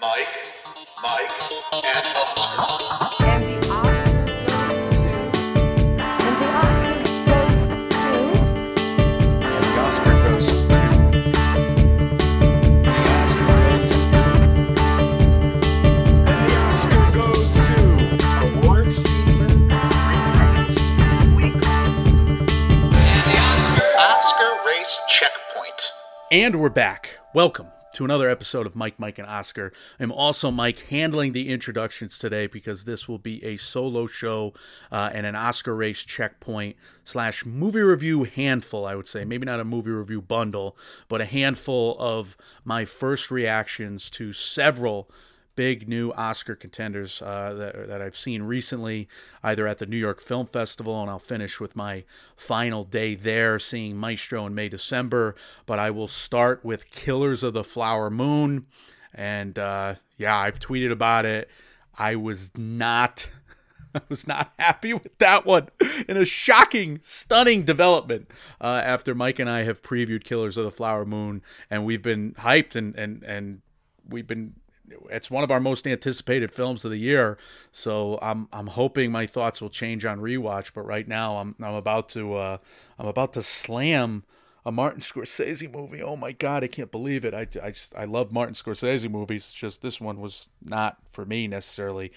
Mike, Mike, and Oscar. And the Oscar goes to. And the Oscar goes to. And the Oscar goes to award season recaps. Week Oscar race checkpoint. And we're back. Welcome to another episode of Mike, Mike, and Oscar. I'm also Mike handling the introductions today because this will be a solo show uh, and an Oscar race checkpoint slash movie review handful, I would say. Maybe not a movie review bundle, but a handful of my first reactions to several big new Oscar contenders uh, that, that I've seen recently, either at the New York Film Festival, and I'll finish with my final day there, seeing Maestro in May, December. But I will start with Killers of the Flower Moon. And uh, yeah, I've tweeted about it. I was not. I was not happy with that one. In a shocking, stunning development uh, after Mike and I have previewed Killers of the Flower Moon, and we've been hyped and and and we've been it's one of our most anticipated films of the year. So I'm I'm hoping my thoughts will change on rewatch. But right now I'm I'm about to uh, I'm about to slam a Martin Scorsese movie. Oh my god, I can't believe it. I, I just I love Martin Scorsese movies. It's just this one was not for me necessarily.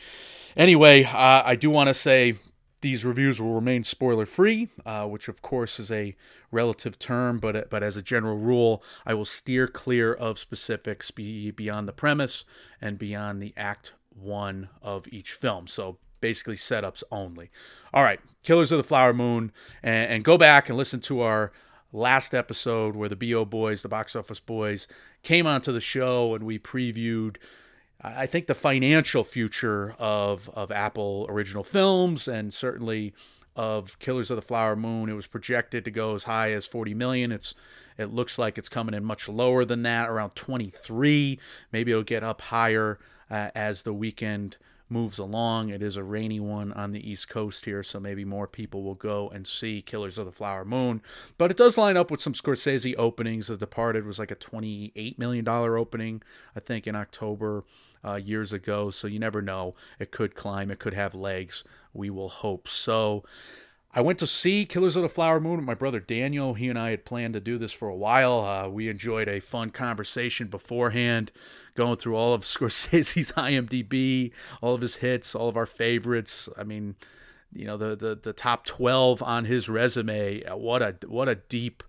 Anyway, uh, I do want to say these reviews will remain spoiler free, uh, which of course is a relative term, but but as a general rule, I will steer clear of specifics be, beyond the premise and beyond the act one of each film. So basically, setups only. All right, Killers of the Flower Moon, and, and go back and listen to our last episode where the BO boys, the box office boys, came onto the show and we previewed. I think the financial future of of Apple original films and certainly of Killers of the Flower Moon. It was projected to go as high as 40 million. It's it looks like it's coming in much lower than that, around 23. Maybe it'll get up higher uh, as the weekend moves along. It is a rainy one on the East Coast here, so maybe more people will go and see Killers of the Flower Moon. But it does line up with some Scorsese openings. The Departed was like a $28 million opening, I think, in October uh, years ago. So you never know. It could climb, it could have legs. We will hope so. I went to see Killers of the Flower Moon with my brother Daniel. He and I had planned to do this for a while. Uh, we enjoyed a fun conversation beforehand, going through all of Scorsese's IMDb, all of his hits, all of our favorites. I mean, you know, the the, the top twelve on his resume. What a what a deep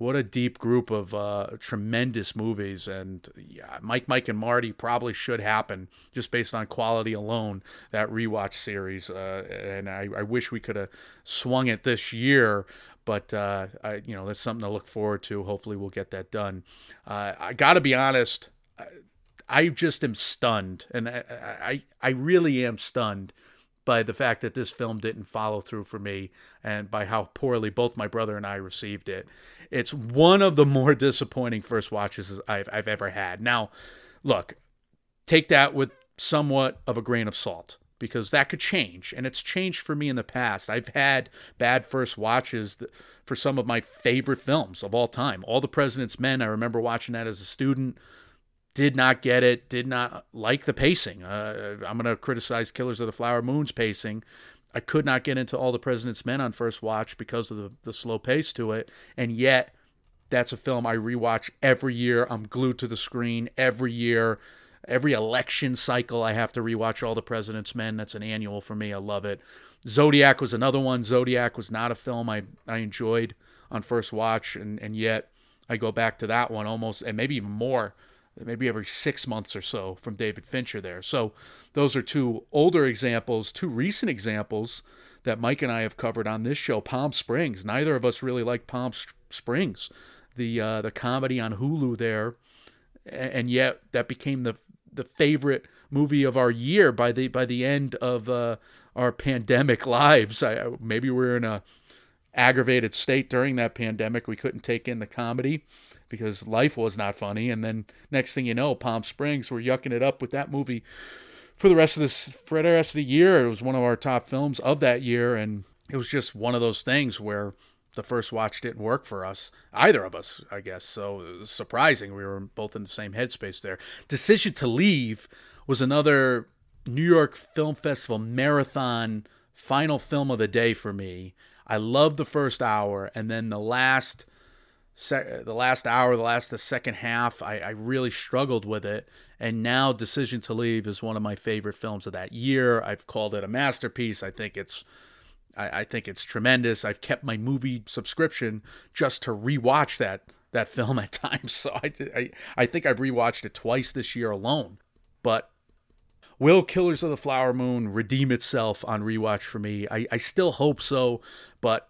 what a deep group of uh, tremendous movies and yeah mike mike and marty probably should happen just based on quality alone that rewatch series uh, and I, I wish we could have swung it this year but uh, I, you know that's something to look forward to. Hopefully we'll get that done. Uh, i gotta be honest I, I just am stunned and I, I i really am stunned by the fact that this film didn't follow through for me and by how poorly both my brother and I received it. It's one of the more disappointing first watches I've, I've ever had. Now, look, take that with somewhat of a grain of salt because that could change and it's changed for me in the past. I've had bad first watches for some of my favorite films of all time. All the President's Men, I remember watching that as a student did not get it, did not like the pacing. Uh, I'm going to criticize Killers of the Flower Moon's pacing. I could not get into All the President's Men on first watch because of the, the slow pace to it. And yet, that's a film I rewatch every year. I'm glued to the screen every year. Every election cycle, I have to rewatch All the President's Men. That's an annual for me. I love it. Zodiac was another one. Zodiac was not a film I, I enjoyed on first watch. And, and yet, I go back to that one almost, and maybe even more maybe every six months or so from David Fincher there. So those are two older examples, two recent examples that Mike and I have covered on this show. Palm Springs. Neither of us really like Palm Springs, the uh, the comedy on Hulu there, and yet that became the the favorite movie of our year by the by the end of uh, our pandemic lives. I, maybe we're in a aggravated state during that pandemic. We couldn't take in the comedy because life was not funny. And then next thing you know, Palm Springs, we're yucking it up with that movie for the rest of this for the rest of the year. It was one of our top films of that year, and it was just one of those things where the first watch didn't work for us, either of us, I guess. So it was surprising. We were both in the same headspace there. Decision to Leave was another New York Film Festival marathon final film of the day for me. I loved the first hour, and then the last se- uh, the last hour, the last the second half, I, I really struggled with it. And now, Decision to Leave is one of my favorite films of that year. I've called it a masterpiece. I think it's I, I think it's tremendous. I've kept my movie subscription just to rewatch that that film at times. So I, I I think I've rewatched it twice this year alone. But will Killers of the Flower Moon redeem itself on rewatch for me? I, I still hope so, but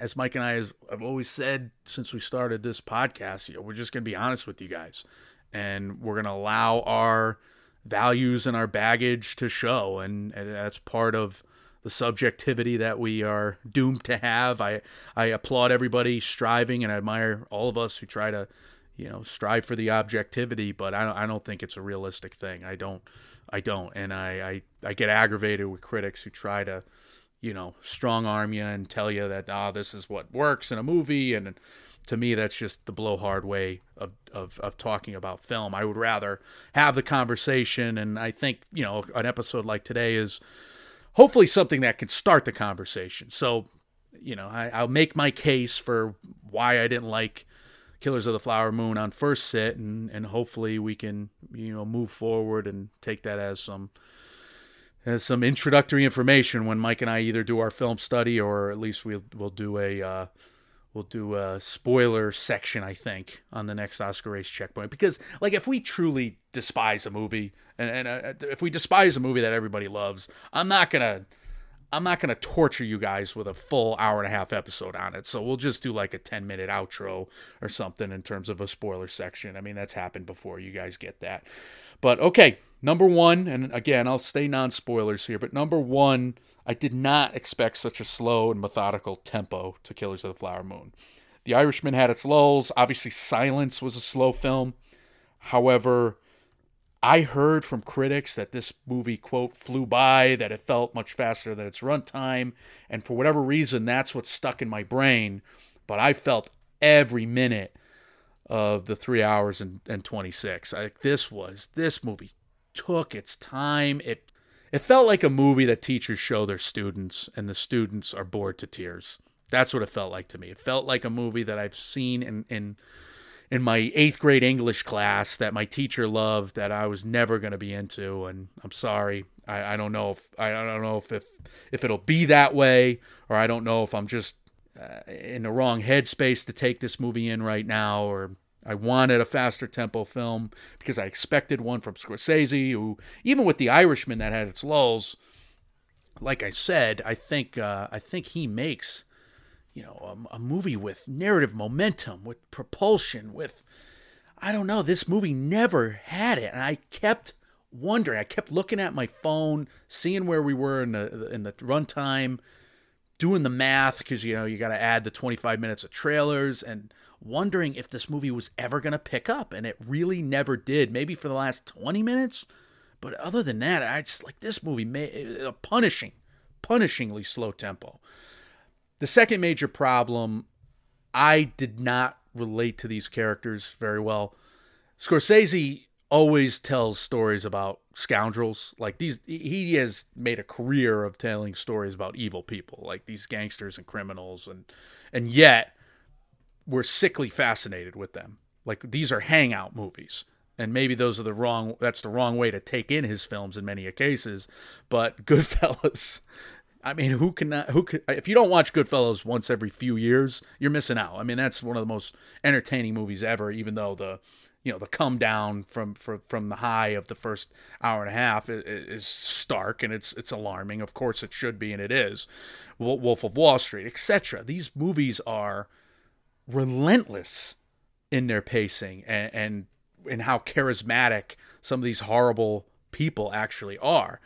as Mike and I have always said since we started this podcast, you know, we're just going to be honest with you guys, and we're going to allow our values and our baggage to show, and, and that's part of the subjectivity that we are doomed to have. I I applaud everybody striving, and I admire all of us who try to, you know, strive for the objectivity, but I don't I don't think it's a realistic thing. I don't I don't, and I I, I get aggravated with critics who try to you know, strong arm you and tell you that ah, this is what works in a movie, and to me, that's just the blowhard way of, of of talking about film. I would rather have the conversation, and I think you know, an episode like today is hopefully something that can start the conversation. So, you know, I, I'll make my case for why I didn't like Killers of the Flower Moon on first sit, and and hopefully we can you know move forward and take that as some as some introductory information when Mike and I either do our film study or at least we'll we'll do a uh, we'll do a spoiler section I think on the next Oscar race checkpoint. Because like if we truly despise a movie and, and uh, if we despise a movie that everybody loves I'm not gonna I'm not gonna torture you guys with a full hour and a half episode on it. So we'll just do like a 10 minute outro or something in terms of a spoiler section. I mean that's happened before. You guys get that but okay Number one, and again, I'll stay non spoilers here, but number one, I did not expect such a slow and methodical tempo to Killers of the Flower Moon. The Irishman had its lulls. Obviously, Silence was a slow film. However, I heard from critics that this movie, quote, flew by, that it felt much faster than its runtime. And for whatever reason, that's what stuck in my brain. But I felt every minute of the three hours and, and 26. Like this was, this movie took its time. It it felt like a movie that teachers show their students and the students are bored to tears. That's what it felt like to me. It felt like a movie that I've seen in in in my eighth grade English class that my teacher loved that I was never going to be into. And I'm sorry, I, I don't know if I don't know if, if if it'll be that way, or I don't know if I'm just uh, in the wrong headspace to take this movie in right now, or I wanted a faster tempo film because I expected one from Scorsese, who even with The Irishman that had its lulls, like I said, I think uh, I think he makes you know a, a movie with narrative momentum, with propulsion, with I don't know. This movie never had it, and I kept wondering. I kept looking at my phone, seeing where we were in the in the runtime, doing the math because you know you got to add the 25 minutes of trailers and wondering if this movie was ever going to pick up, and it really never did. Maybe for the last 20 minutes, but other than that, I just like this movie made eh, eh, a punishing, punishingly slow tempo. The second major problem, I did not relate to these characters very well. Scorsese always tells stories about scoundrels like these he has made a career of telling stories about evil people like these gangsters and criminals and and yet we're sickly fascinated with them. Like these are hangout movies. And maybe those are the wrong that's the wrong way to take in his films in many cases. But Goodfellas I mean, who can who could if you don't watch Goodfellas once every few years, you're missing out. I mean, that's one of the most entertaining movies ever, even though the you know the come down from from, from the high of the first hour and a half is, is stark and it's it's alarming. Of course, it should be, and it is. Wolf of Wall Street, etc. These movies are relentless in their pacing and, and and how charismatic some of these horrible people actually are.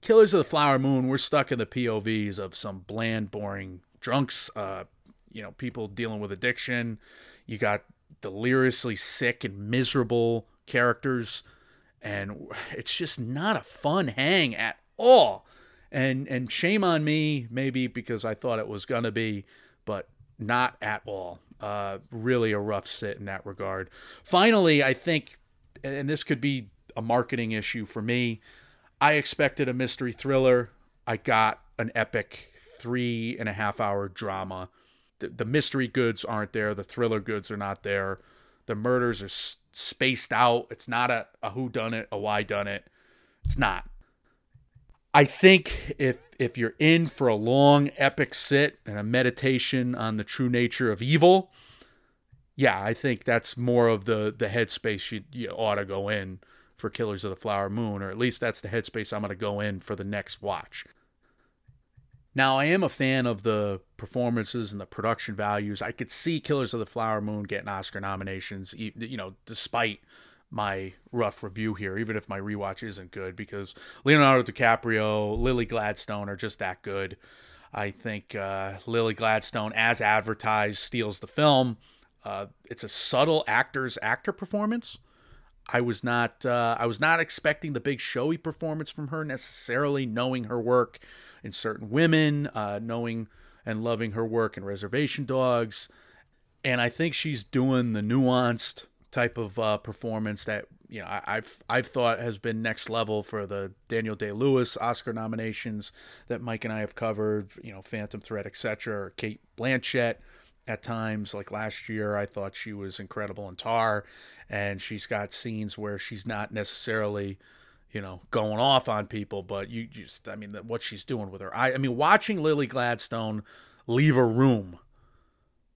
Killers of the Flower Moon, we're stuck in the POVs of some bland, boring drunks, uh, you know, people dealing with addiction. You got deliriously sick and miserable characters, and it's just not a fun hang at all. And and shame on me, maybe because I thought it was gonna be, but not at all. Uh, really a rough sit in that regard. Finally, I think, and this could be a marketing issue for me. I expected a mystery thriller. I got an epic three and a half hour drama. The, mystery goods aren't there. The thriller goods are not there. The murders are s- spaced out. It's not a, a who done it, a why done it. It's not. I think if if you're in for a long epic sit and a meditation on the true nature of evil, yeah, I think that's more of the the headspace you, you ought to go in for Killers of the Flower Moon, or at least that's the headspace I'm going to go in for the next watch. Now, I am a fan of the performances and the production values. I could see Killers of the Flower Moon getting Oscar nominations, you know, despite my rough review here, even if my rewatch isn't good, because Leonardo DiCaprio, Lily Gladstone are just that good. I think uh, Lily Gladstone, as advertised, steals the film. Uh, it's a subtle actor's actor performance. I was not uh, I was not expecting the big showy performance from her necessarily, knowing her work in certain women, uh, knowing and loving her work in Reservation Dogs, and I think she's doing the nuanced type of uh, performance that you know I, I've I've thought has been next level for the Daniel Day Lewis Oscar nominations that Mike and I have covered. You know, Phantom Thread, etc. Or Cate Blanchett at times. Like last year, I thought she was incredible in Tar, and she's got scenes where she's not necessarily, you know, going off on people, but you just, I mean, what she's doing with her. I, I mean, watching Lily Gladstone leave a room.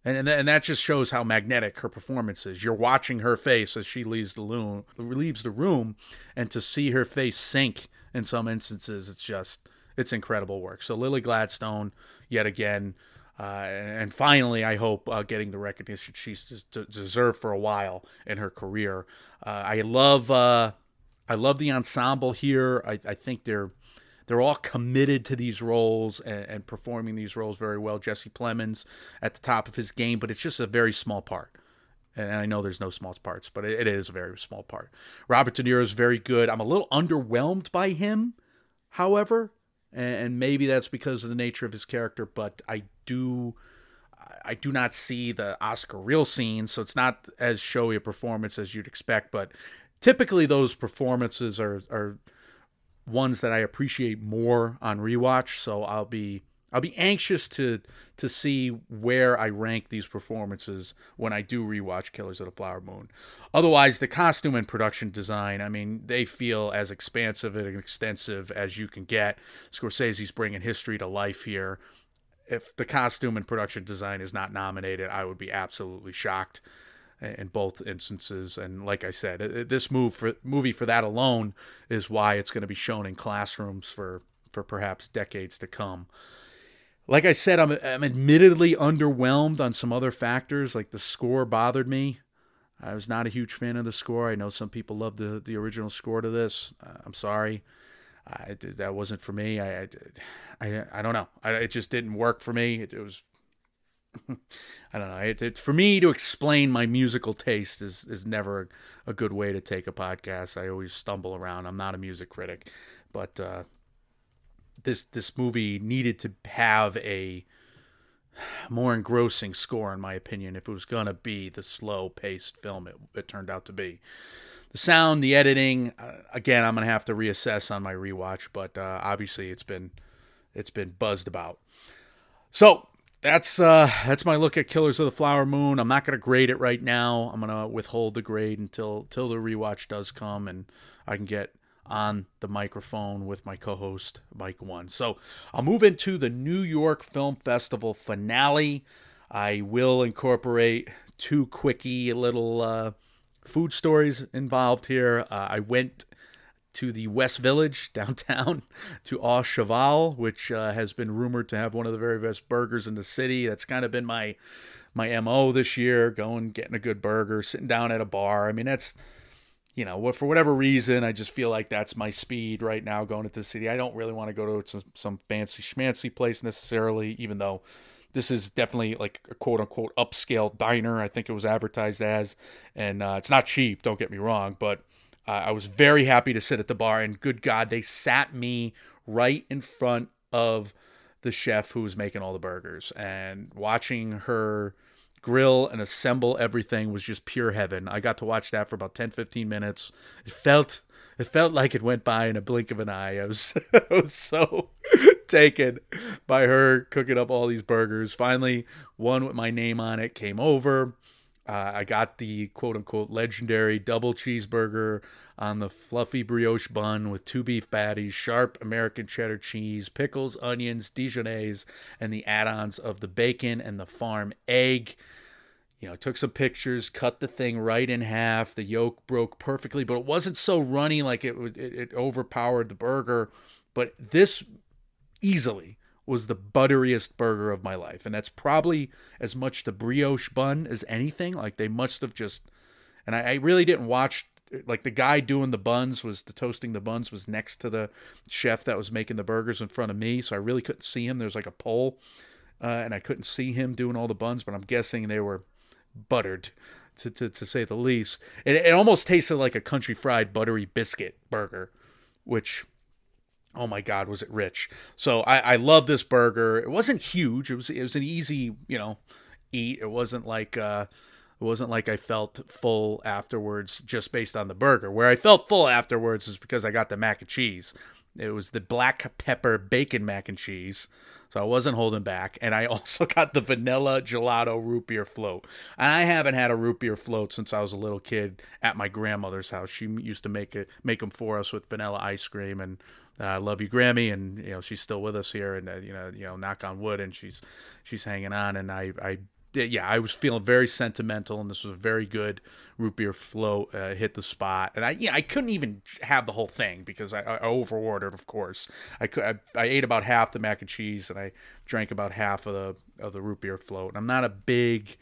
And, and, and that just shows how magnetic her performance is. You're watching her face as she leaves the room, leaves the room, and to see her face sink in some instances, it's just it's incredible work. So Lily Gladstone, yet again, uh, and finally, I hope uh, getting the recognition she's deserved for a while in her career. Uh, I love uh, I love the ensemble here. I, I think they're they're all committed to these roles and, and performing these roles very well. Jesse Plemons at the top of his game, but it's just a very small part. And I know there's no small parts, but it, it is a very small part. Robert De Niro is very good. I'm a little underwhelmed by him, however, and, and maybe that's because of the nature of his character. But I do, I do not see the Oscar reel scene, so it's not as showy a performance as you'd expect. But typically, those performances are are ones that I appreciate more on rewatch. So I'll be I'll be anxious to to see where I rank these performances when I do rewatch Killers of the Flower Moon. Otherwise, the costume and production design, I mean, they feel as expansive and extensive as you can get. Scorsese's bringing history to life here. If the costume and production design is not nominated, I would be absolutely shocked in both instances. And like I said, this move for movie for that alone is why it's going to be shown in classrooms for for perhaps decades to come. Like I said, I'm I'm admittedly underwhelmed on some other factors. Like the score bothered me. I was not a huge fan of the score. I know some people love the the original score to this. Uh, I'm sorry. I, that wasn't for me. I, I, I, I don't know. I, it just didn't work for me. It, it was I don't know. It, it, for me to explain my musical taste is is never a, good way to take a podcast. I always stumble around. I'm not a music critic, but uh, this this movie needed to have a more engrossing score, in my opinion, if it was gonna be the slow paced film it, it turned out to be. The sound, the editing, uh, again, I'm gonna have to reassess on my rewatch, but uh, obviously it's been it's been buzzed about. So that's uh that's my look at Killers of the Flower Moon. I'm not gonna grade it right now. I'm gonna withhold the grade until until the rewatch does come and I can get on the microphone with my co-host Mike One. So I'll move into the New York Film Festival finale. I will incorporate two quickie little uh, food stories involved here. Uh, I went to the West Village downtown to Au Cheval, which uh, has been rumored to have one of the very best burgers in the city. That's kind of been my my mo this year, going getting a good burger, sitting down at a bar. I mean, that's you know, for whatever reason, I just feel like that's my speed right now going into the city. I don't really want to go to some, some fancy schmancy place necessarily, even though this is definitely like a quote unquote upscale diner. I think it was advertised as, and uh, it's not cheap. Don't get me wrong, but uh, I was very happy to sit at the bar, and good God, they sat me right in front of the chef who was making all the burgers, and watching her grill and assemble everything was just pure heaven. I got to watch that for about 10 15 minutes. It felt it felt like it went by in a blink of an eye. I was I was so taken by her cooking up all these burgers. Finally, one with my name on it came over. Uh, I got the quote unquote legendary double cheeseburger on the fluffy brioche bun with two beef patties, sharp American cheddar cheese, pickles, onions, Dijonnaise, and the add ons of the bacon and the farm egg. You know, took some pictures, cut the thing right in half. The yolk broke perfectly, but it wasn't so runny like it it, it overpowered the burger. But this easily was the butteriest burger of my life. And that's probably as much the brioche bun as anything. Like they must have just, and I, I really didn't watch, like the guy doing the buns was, the toasting the buns was next to the chef that was making the burgers in front of me. So I really couldn't see him. There's like a pole, uh, and I couldn't see him doing all the buns, but I'm guessing they were buttered. To, to, to say the least, it, it almost tasted like a country fried buttery biscuit burger, which oh my god was it rich. So i i love this burger. It wasn't huge. It was it was an easy you know eat. It wasn't like uh it wasn't like i felt full afterwards just based on the burger. Where i felt full afterwards is because i got the mac and cheese. It was the black pepper bacon mac and cheese so I wasn't holding back. And I also got the vanilla gelato root beer float. And I haven't had a root beer float since I was a little kid at my grandmother's house. She used to make it, make them for us with vanilla ice cream. And uh, I love you, Grammy. And you know she's still with us here. And uh, you know, you know, knock on wood. And she's she's hanging on. And I I yeah, I was feeling very sentimental, and this was a very good root beer float. Uh, hit the spot, and I yeah, I couldn't even have the whole thing because I, I over ordered. Of course, I could I, I ate about half the mac and cheese, and I drank about half of the of the root beer float. And I'm not a big,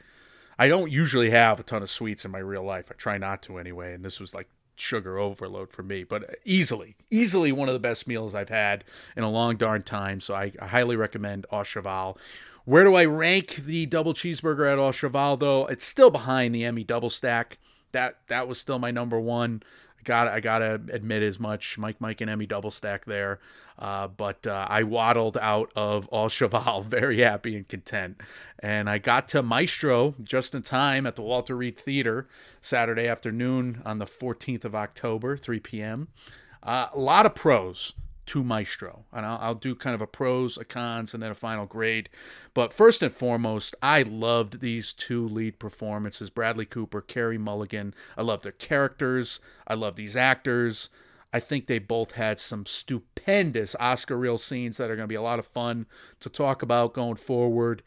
I don't usually have a ton of sweets in my real life. I try not to anyway, and this was like sugar overload for me, but easily, easily one of the best meals I've had in a long darn time. So I, I highly recommend Au Cheval. Where do I rank the double cheeseburger at Cheval though? It's still behind the Emmy double stack. That that was still my number one. I got I gotta admit as much. Mike Mike and Emmy double stack there. Uh, but uh, I waddled out of Au Cheval very happy and content. And I got to Maestro just in time at the Walter Reade Theater Saturday afternoon on the 14th of October, 3 p.m. Uh, a lot of pros to Maestro. And I'll, I'll do kind of a pros, a cons, and then a final grade. But first and foremost, I loved these two lead performances Bradley Cooper, Carey Mulligan. I love their characters, I love these actors. I think they both had some stupendous Oscar reel scenes that are going to be a lot of fun to talk about going forward.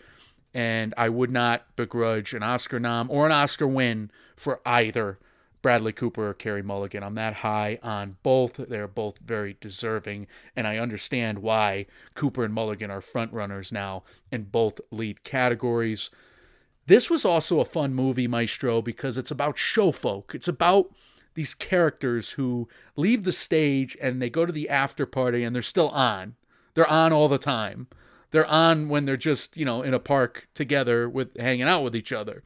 And I would not begrudge an Oscar nom or an Oscar win for either Bradley Cooper or Carey Mulligan. I'm that high on both. They're both very deserving, and I understand why Cooper and Mulligan are front runners now in both lead categories. This was also a fun movie, Maestro, because it's about show folk. It's about these characters who leave the stage and they go to the after party and they're still on. They're on all the time. They're on when they're just, you know, in a park together with hanging out with each other.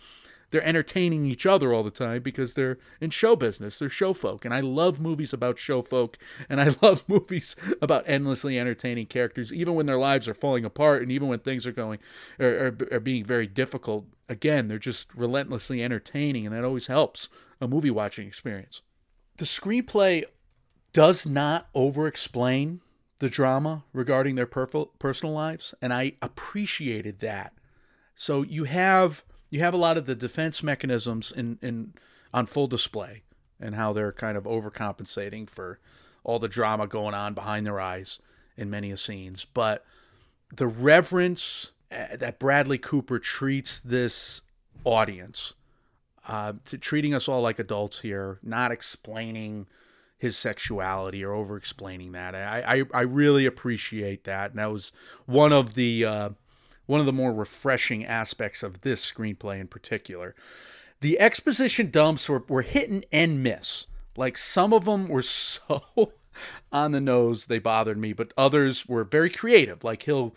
They're entertaining each other all the time because they're in show business. They're show folk. And I love movies about show folk. And I love movies about endlessly entertaining characters, even when their lives are falling apart and even when things are going are, are, are being very difficult. Again, they're just relentlessly entertaining, and that always helps a movie watching experience. The screenplay does not over explain the drama regarding their personal lives, and I appreciated that. So you have you have a lot of the defense mechanisms in, in on full display and how they're kind of overcompensating for all the drama going on behind their eyes in many of scenes. But the reverence uh, that Bradley Cooper treats this audience, uh, to treating us all like adults here, not explaining his sexuality or over explaining that. I, I, I really appreciate that. And that was one of the uh, one of the more refreshing aspects of this screenplay in particular. The exposition dumps were, were hit and miss. Like some of them were so on the nose they bothered me, but others were very creative. Like he'll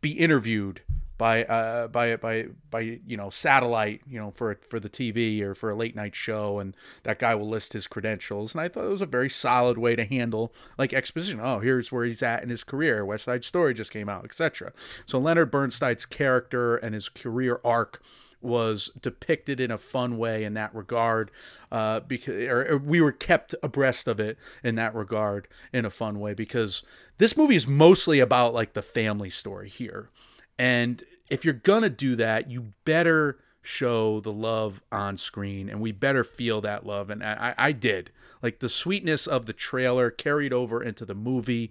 be interviewed by uh, by by by you know satellite, you know for for the TV or for a late night show, and that guy will list his credentials. And I thought it was a very solid way to handle like exposition. Oh, here's where he's at in his career. West Side Story just came out, etc. So Leonard Bernstein's character and his career arc was depicted in a fun way in that regard uh, because or, or we were kept abreast of it in that regard in a fun way because this movie is mostly about like the family story here and if you're gonna do that you better show the love on screen and we better feel that love. And I, I did. Like the sweetness of the trailer carried over into the movie.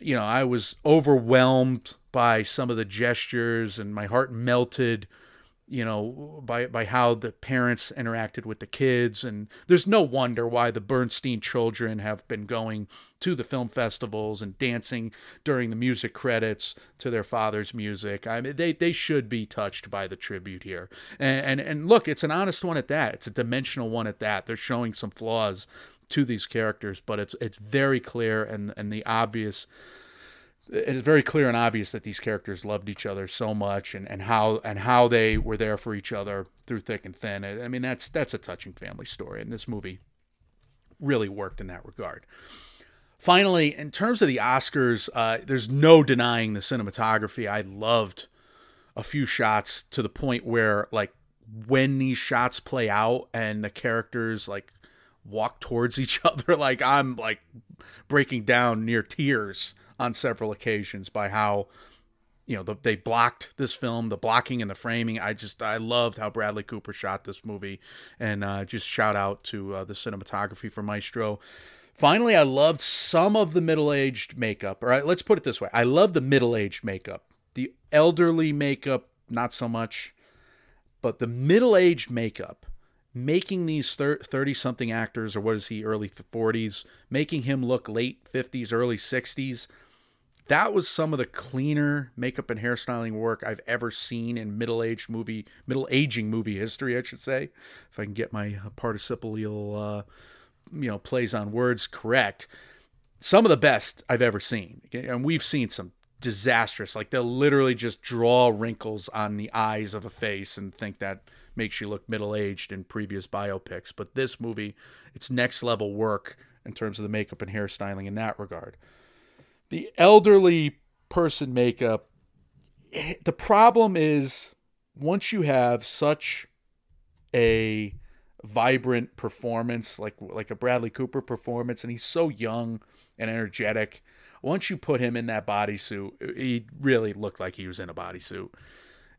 You know i was overwhelmed by some of the gestures and my heart melted you know by by how the parents interacted with the kids and there's no wonder why the Bernstein children have been going to the film festivals and dancing during the music credits to their father's music. I mean they they should be touched by the tribute here. And and, and look, it's an honest one at that. It's a dimensional one at that. They're showing some flaws to these characters, but it's it's very clear and and the obvious it is very clear and obvious that these characters loved each other so much and, and how and how they were there for each other through thick and thin. I mean that's that's a touching family story and this movie really worked in that regard. Finally, in terms of the Oscars, uh, there's no denying the cinematography. I loved a few shots to the point where like when these shots play out and the characters like walk towards each other like I'm like breaking down near tears on several occasions by how you know the, they blocked this film the blocking and the framing. I just i loved how bradley cooper shot this movie. And uh, just shout out to uh, the cinematography for maestro. Finally i loved some of the middle-aged makeup. All right let's put it this way. I love the middle-aged makeup. The elderly makeup not so much. But the middle-aged makeup making these 30 something actors or what is he early 40s making him look late 50s early 60s that was some of the cleaner makeup and hairstyling work I've ever seen in middle-aged movie, middle-aging movie history, I should say, if I can get my participial, uh, you know, plays on words correct. Some of the best I've ever seen, and we've seen some disastrous. Like they'll literally just draw wrinkles on the eyes of a face and think that makes you look middle-aged in previous biopics. But this movie, it's next level work in terms of the makeup and hairstyling in that regard the elderly person makeup the problem is once you have such a vibrant performance like like a Bradley Cooper performance and he's so young and energetic once you put him in that bodysuit he really looked like he was in a bodysuit.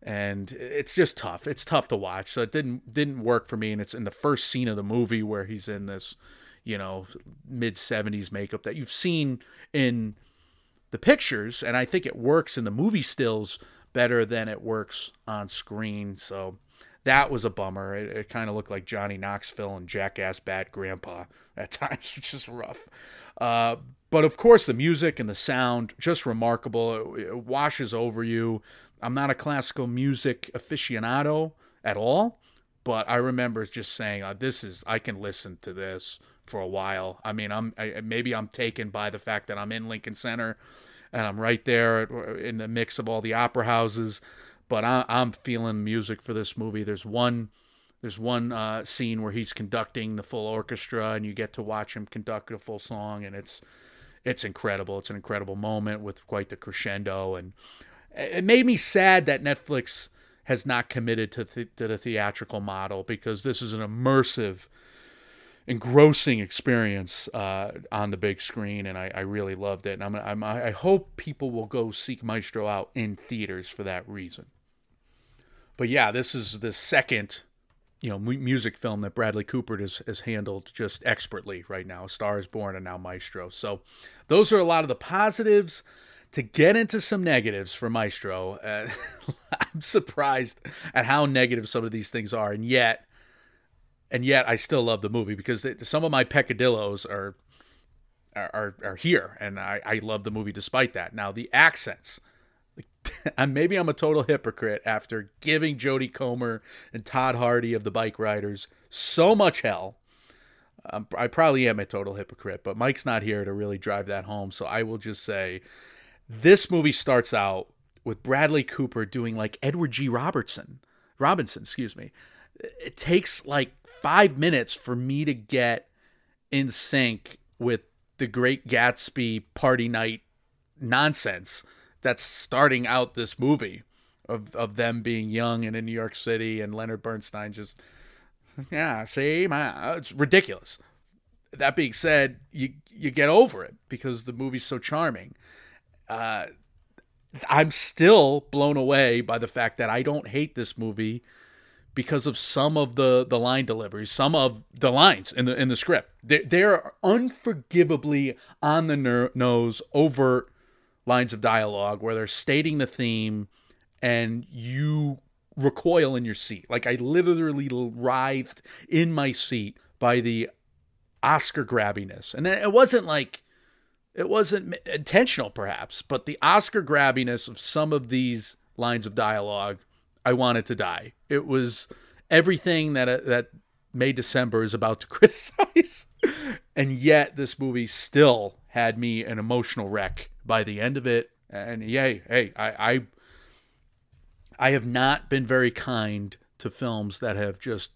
And it's just tough. It's tough to watch. So it didn't didn't work for me. And it's in the first scene of the movie where he's in this you know mid 70s makeup that you've seen in the pictures, and I think it works in the movie stills better than it works on screen. So that was a bummer. It, it kind of looked like Johnny Knoxville and Jackass Bad Grandpa at times, which is rough. Uh, but of course, the music and the sound just remarkable. It, it washes over you. I'm not a classical music aficionado at all, but I remember just saying, oh, "This is I can listen to this." For a while. I mean, I'm I, maybe I'm taken by the fact that I'm in Lincoln Center and I'm right there in the mix of all the opera houses. But I, am feeling music for this movie. There's one, there's one uh, scene where he's conducting the full orchestra, and you get to watch him conduct a full song, and it's, it's incredible. It's an incredible moment with quite the crescendo, and it made me sad that Netflix has not committed to, th- to the theatrical model because this is an immersive engrossing experience uh, on the big screen, and I, I really loved it. And I'm, I'm, I hope people will go seek Maestro out in theaters for that reason. But yeah, this is the second, you know, music film that Bradley Cooper has, has handled just expertly right now. Star is Born and now Maestro. So those are a lot of the positives. To get into some negatives for Maestro, uh, I'm surprised at how negative some of these things are, and yet and yet I still love the movie because some of my peccadillos are are are here, and I I love the movie despite that. Now the accents. maybe I'm a total hypocrite after giving Jodie Comer and Tom Hardy of the Bikeriders so much hell. Um, I probably am a total hypocrite, but Mike's not here to really drive that home. So I will just say this movie starts out with Bradley Cooper doing like Edward G. Robertson, Robinson, excuse me. It takes like five minutes for me to get in sync with the Great Gatsby party night nonsense that's starting out this movie of of them being young and in New York City and Leonard Bernstein just yeah, see, man, it's ridiculous. That being said, you you get over it because the movie's so charming. Uh, I'm still blown away by the fact that I don't hate this movie because of some of the the line deliveries, some of the lines in the in the script. They're, they're unforgivably on the ner- nose, overt lines of dialogue where they're stating the theme, and you recoil in your seat. Like I literally writhed in my seat by the Oscar grabbiness, and it wasn't like it wasn't intentional, perhaps, but the Oscar grabbiness of some of these lines of dialogue I wanted to die. It was everything that uh, that May December is about to criticize, and yet this movie still had me an emotional wreck by the end of it. And yay, hey, I, I I have not been very kind to films that have just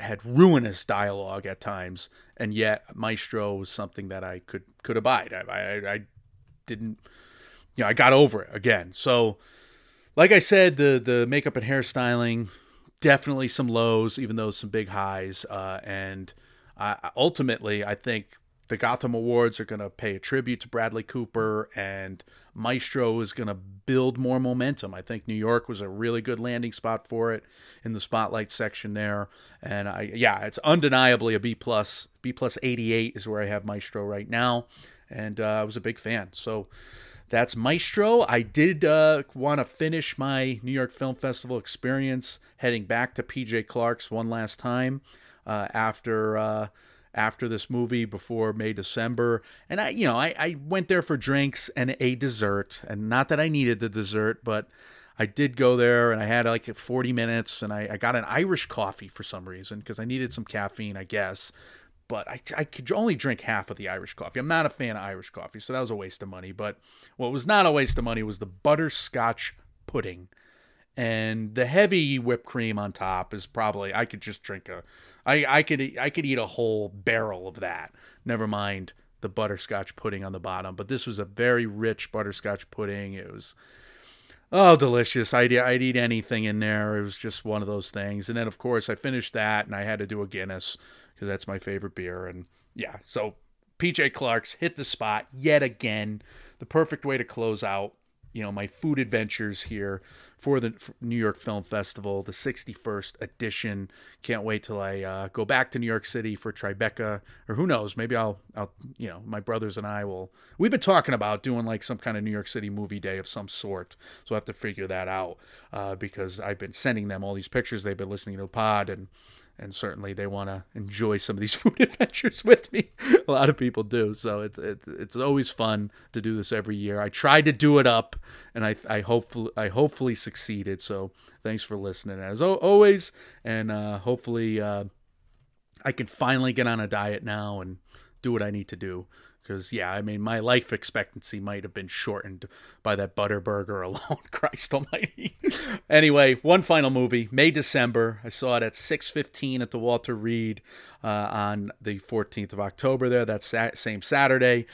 had ruinous dialogue at times, and yet Maestro was something that I could could abide. I, I, I didn't, you know, I got over it again. So like I said, the the makeup and hairstyling definitely some lows, even though some big highs. Uh, and I, ultimately, I think the Gotham Awards are going to pay a tribute to Bradley Cooper, and Maestro is going to build more momentum. I think New York was a really good landing spot for it in the spotlight section there, and I yeah, it's undeniably a B plus. B plus eighty eight is where I have Maestro right now, and uh, I was a big fan. So that's Maestro. I did uh, want to finish my New York Film Festival experience heading back to PJ Clarke's one last time uh, after uh, after this movie before May December, and I you know I, I went there for drinks and a dessert, and not that I needed the dessert, but I did go there and I had like 40 minutes and I, I got an Irish coffee for some reason because I needed some caffeine, I guess but I, I could only drink half of the Irish coffee. I'm not a fan of Irish coffee, so that was a waste of money. But what was not a waste of money was the butterscotch pudding. And the heavy whipped cream on top is probably I could just drink a I, I could I could eat a whole barrel of that. Never mind the butterscotch pudding on the bottom. But this was a very rich butterscotch pudding. It was oh delicious. I'd, I'd eat anything in there. It was just one of those things. And then of course I finished that and I had to do a Guinness because that's my favorite beer. And yeah, so PJ Clarke's hit the spot yet again. The perfect way to close out, you know, my food adventures here for the New York Film Festival, the 61st edition. Can't wait till I uh, go back to New York City for Tribeca, or who knows? Maybe I'll, I'll, you know, my brothers and I will. We've been talking about doing like some kind of New York City movie day of some sort, so I have to figure that out uh, because I've been sending them all these pictures. They've been listening to the pod and and certainly they want to enjoy some of these food adventures with me. a lot of people do, so it's it's it's always fun to do this every year. I tried to do it up, and I I hopefully I hopefully succeeded. So thanks for listening as always, and uh, hopefully uh, I can finally get on a diet now and do what I need to do because yeah i mean my life expectancy might have been shortened by that butter burger alone christ almighty. Anyway one final movie may december. I saw it at 6.15 at the walter reade uh, on the 14th of october there that sa- same saturday.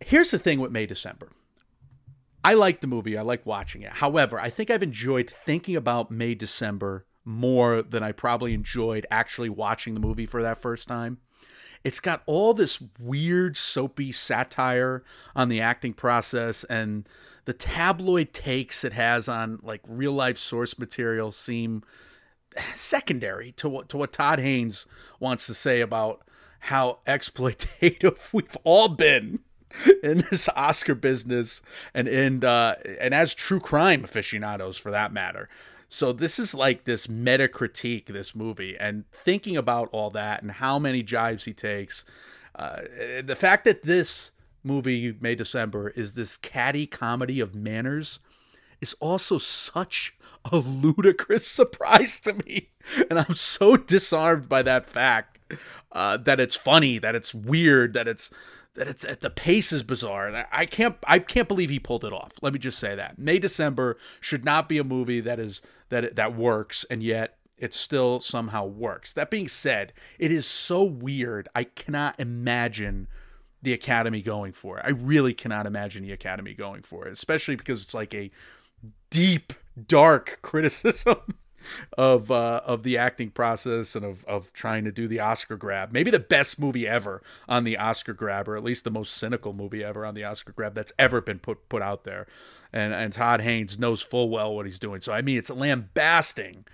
Here's the thing with may december. I like the movie. I like watching it. However i think i've enjoyed thinking about may december more than i probably enjoyed actually watching the movie for that first time it's got all this weird soapy satire on the acting process and the tabloid takes it has on like real life source material seem secondary to what to what Todd Haynes wants to say about how exploitative we've all been in this Oscar business and and uh, and as true crime aficionados for that matter. So this is like this meta critique, this movie, and thinking about all that and how many jives he takes. Uh, the fact that this movie, May December, is this catty comedy of manners is also such a ludicrous surprise to me. And I'm so disarmed by that fact uh, that it's funny, that it's weird, that it's that it's that the pace is bizarre. I can't I can't believe he pulled it off. Let me just say that May December should not be a movie that is that that works, and yet it still somehow works. That being said, it is so weird. I cannot imagine the Academy going for it. I really cannot imagine the Academy going for it, especially because it's like a deep, dark criticism of uh, of the acting process and of of trying to do the Oscar grab. Maybe the best movie ever on the Oscar grab, or at least the most cynical movie ever on the Oscar grab that's ever been put put out there. And and Todd Haynes knows full well what he's doing. So I mean, it's lambasting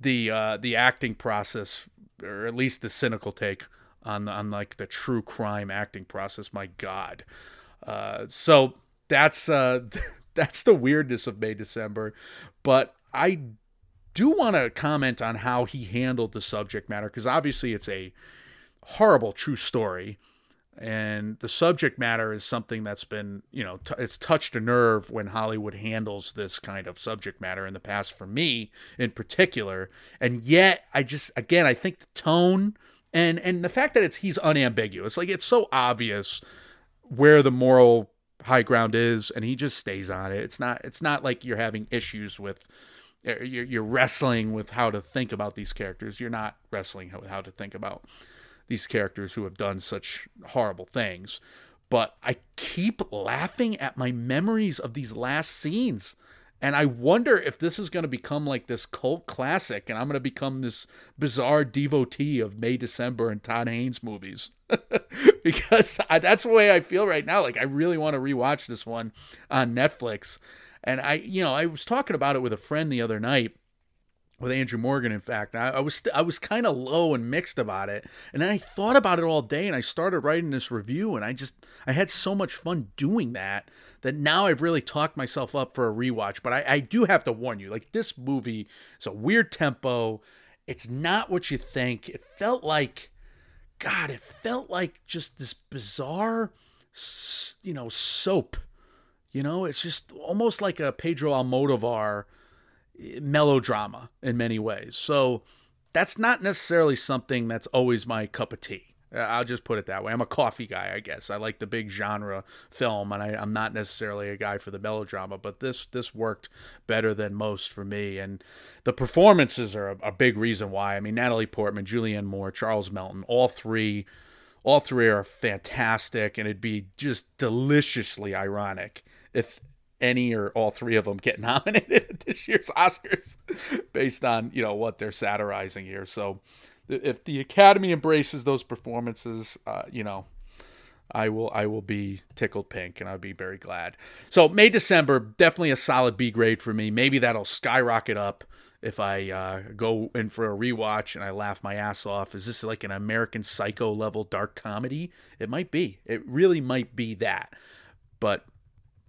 the uh, the acting process, or at least the cynical take on the, on like the true crime acting process. My God. Uh, so that's uh, that's the weirdness of May December, but I do want to comment on how he handled the subject matter because obviously it's a horrible true story. And the subject matter is something that's been you know t- it's touched a nerve when hollywood handles this kind of subject matter in the past for me in particular. And yet i just again i think the tone and and the fact that it's he's unambiguous like it's so obvious where the moral high ground is and he just stays on it. It's not it's not like you're having issues with Uh, you're, you're wrestling with how to think about these characters. You're not wrestling with how to think about these characters who have done such horrible things. But i keep laughing at my memories of these last scenes. And i wonder if this is going to become like this cult classic and i'm going to become this bizarre devotee of may december and todd haynes movies. Because I, that's the way i feel right now. Like i really want to rewatch this one on netflix and I, you know, I was talking about it with a friend the other night, with Andrew Morgan. In fact, I, I was st- I was kind of low and mixed about it, and I thought about it all day, and I started writing this review, and I just I had so much fun doing that that now I've really talked myself up for a rewatch. But I, I do have to warn you, like this movie is a weird tempo. It's not what you think. It felt like, God, it felt like just this bizarre, you know, soap you know, it's just almost like a Pedro Almodovar eh, melodrama in many ways. So that's not necessarily something that's always my cup of tea. Uh, I'll just put it that way. I'm a coffee guy, I guess. I like the big genre film, and I, am not necessarily a guy for the melodrama. But this this worked better than most for me, and the performances are a, a big reason why. I mean, Natalie Portman, Julianne Moore, Charles Melton, all three, all three are fantastic, and it'd be just deliciously ironic if any or all three of them get nominated at this year's Oscars based on, you know, what they're satirizing here. So if the Academy embraces those performances, uh, you know, I will I will be tickled pink and I'll be very glad. So May December definitely a solid B grade for me. Maybe that'll skyrocket up if I uh, go in for a rewatch and I laugh my ass off. Is this like an American Psycho level dark comedy? It might be. It really might be that. But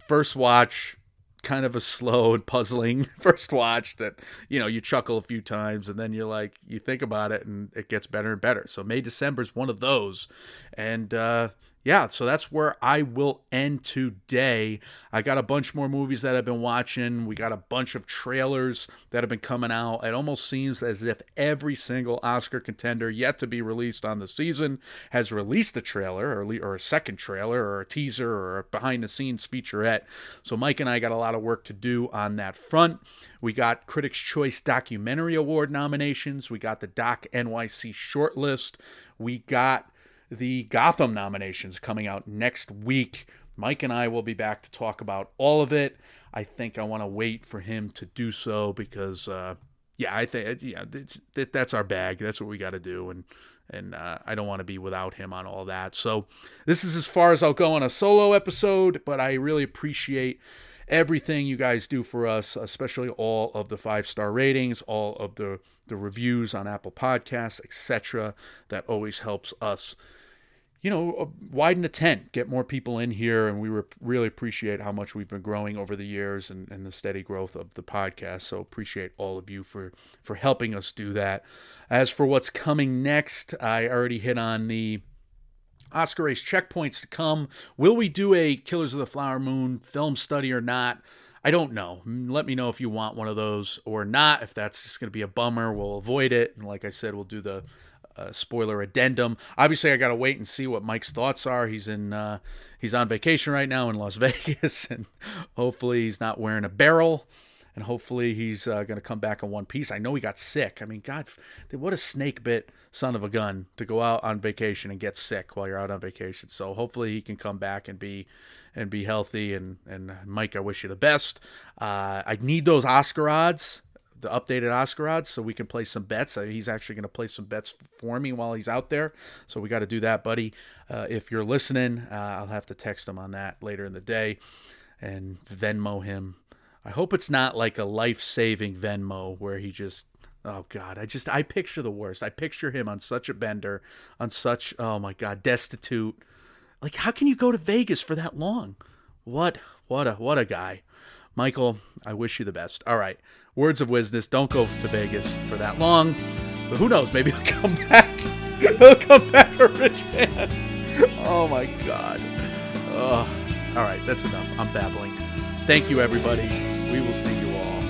first watch kind of a slow and puzzling first watch that you know you chuckle a few times and then you're like you think about it and it gets better and better. So may december is one of those. And uh yeah, so that's where I will end today. I got a bunch more movies that I've been watching. We got a bunch of trailers that have been coming out. It almost seems as if every single Oscar contender yet to be released on the season has released a trailer or, or a second trailer or a teaser or a behind the scenes featurette. So Mike and I got a lot of work to do on that front. We got Critics' Choice Documentary Award nominations. We got the Doc NYC shortlist. We got the Gotham nominations coming out next week. Mike and I will be back to talk about all of it. I think I want to wait for him to do so because, uh, yeah, I think yeah, that, that's our bag. That's what we got to do, and and uh, I don't want to be without him on all that. So this is as far as I'll go on a solo episode, but I really appreciate everything you guys do for us, especially all of the five star ratings, all of the the reviews on Apple Podcasts, etc. That always helps us you know, uh, widen the tent, get more people in here. And we re- really appreciate how much we've been growing over the years and, and the steady growth of the podcast. So appreciate all of you for, for helping us do that. As for what's coming next, I already hit on the Oscar race checkpoints to come. Will we do a Killers of the Flower Moon film study or not? I don't know. Let me know if you want one of those or not. If that's just going to be a bummer, we'll avoid it. And like I said, we'll do the a spoiler addendum. Obviously, I got to wait and see what Mike's thoughts are. He's in uh, he's on vacation right now in Las Vegas, and hopefully he's not wearing a barrel. And hopefully he's uh, going to come back in one piece. I know he got sick. I mean, God, what a snake bit son of a gun to go out on vacation and get sick while you're out on vacation. So hopefully he can come back and be and be healthy. And and Mike, I wish you the best. Uh, I need those Oscar odds the updated Oscar odds so we can play some bets. Uh, he's actually going to play some bets for me while he's out there. So we got to do that, buddy. Uh, if you're listening, uh, I'll have to text him on that later in the day and Venmo him. I hope it's not like a life saving Venmo where he just. Oh God! I just I picture the worst. I picture him on such a bender, on such oh my God, destitute. Like, how can you go to Vegas for that long? What what a what a guy. Michael, I wish you the best. All right. Words of wisdom. Don't go to Vegas for that long. But who knows? Maybe he'll come back. he'll come back a rich man. Oh my God. Oh. All right. That's enough. I'm babbling. Thank you, everybody. We will see you all